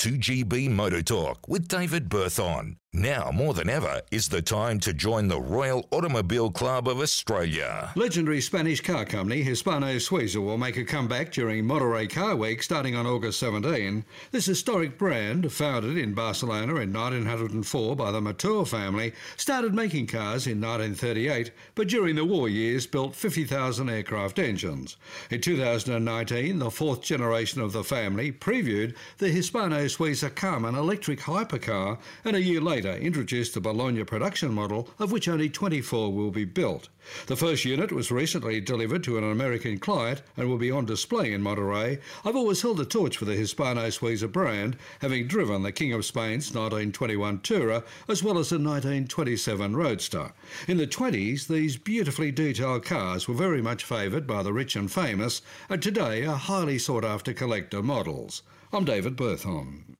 2GB Motor Talk with David Berthon. Now, more than ever, is the time to join the Royal Automobile Club of Australia. Legendary Spanish car company Hispano Suiza will make a comeback during Monterey Car Week starting on August 17. This historic brand, founded in Barcelona in 1904 by the Mateu family, started making cars in 1938, but during the war years built 50,000 aircraft engines. In 2019, the fourth generation of the family previewed the Hispano Suiza Carmen electric hypercar, and a year later introduced the Boulogne production model, of which only 24 will be built. The first unit was recently delivered to an American client and will be on display in Monterey. I've always held a torch for the Hispano Suiza brand, having driven the King of Spain's 1921 Tourer as well as the 1927 Roadster. In the 20s, these beautifully detailed cars were very much favoured by the rich and famous, and today are highly sought after collector models. I'm David Berthon.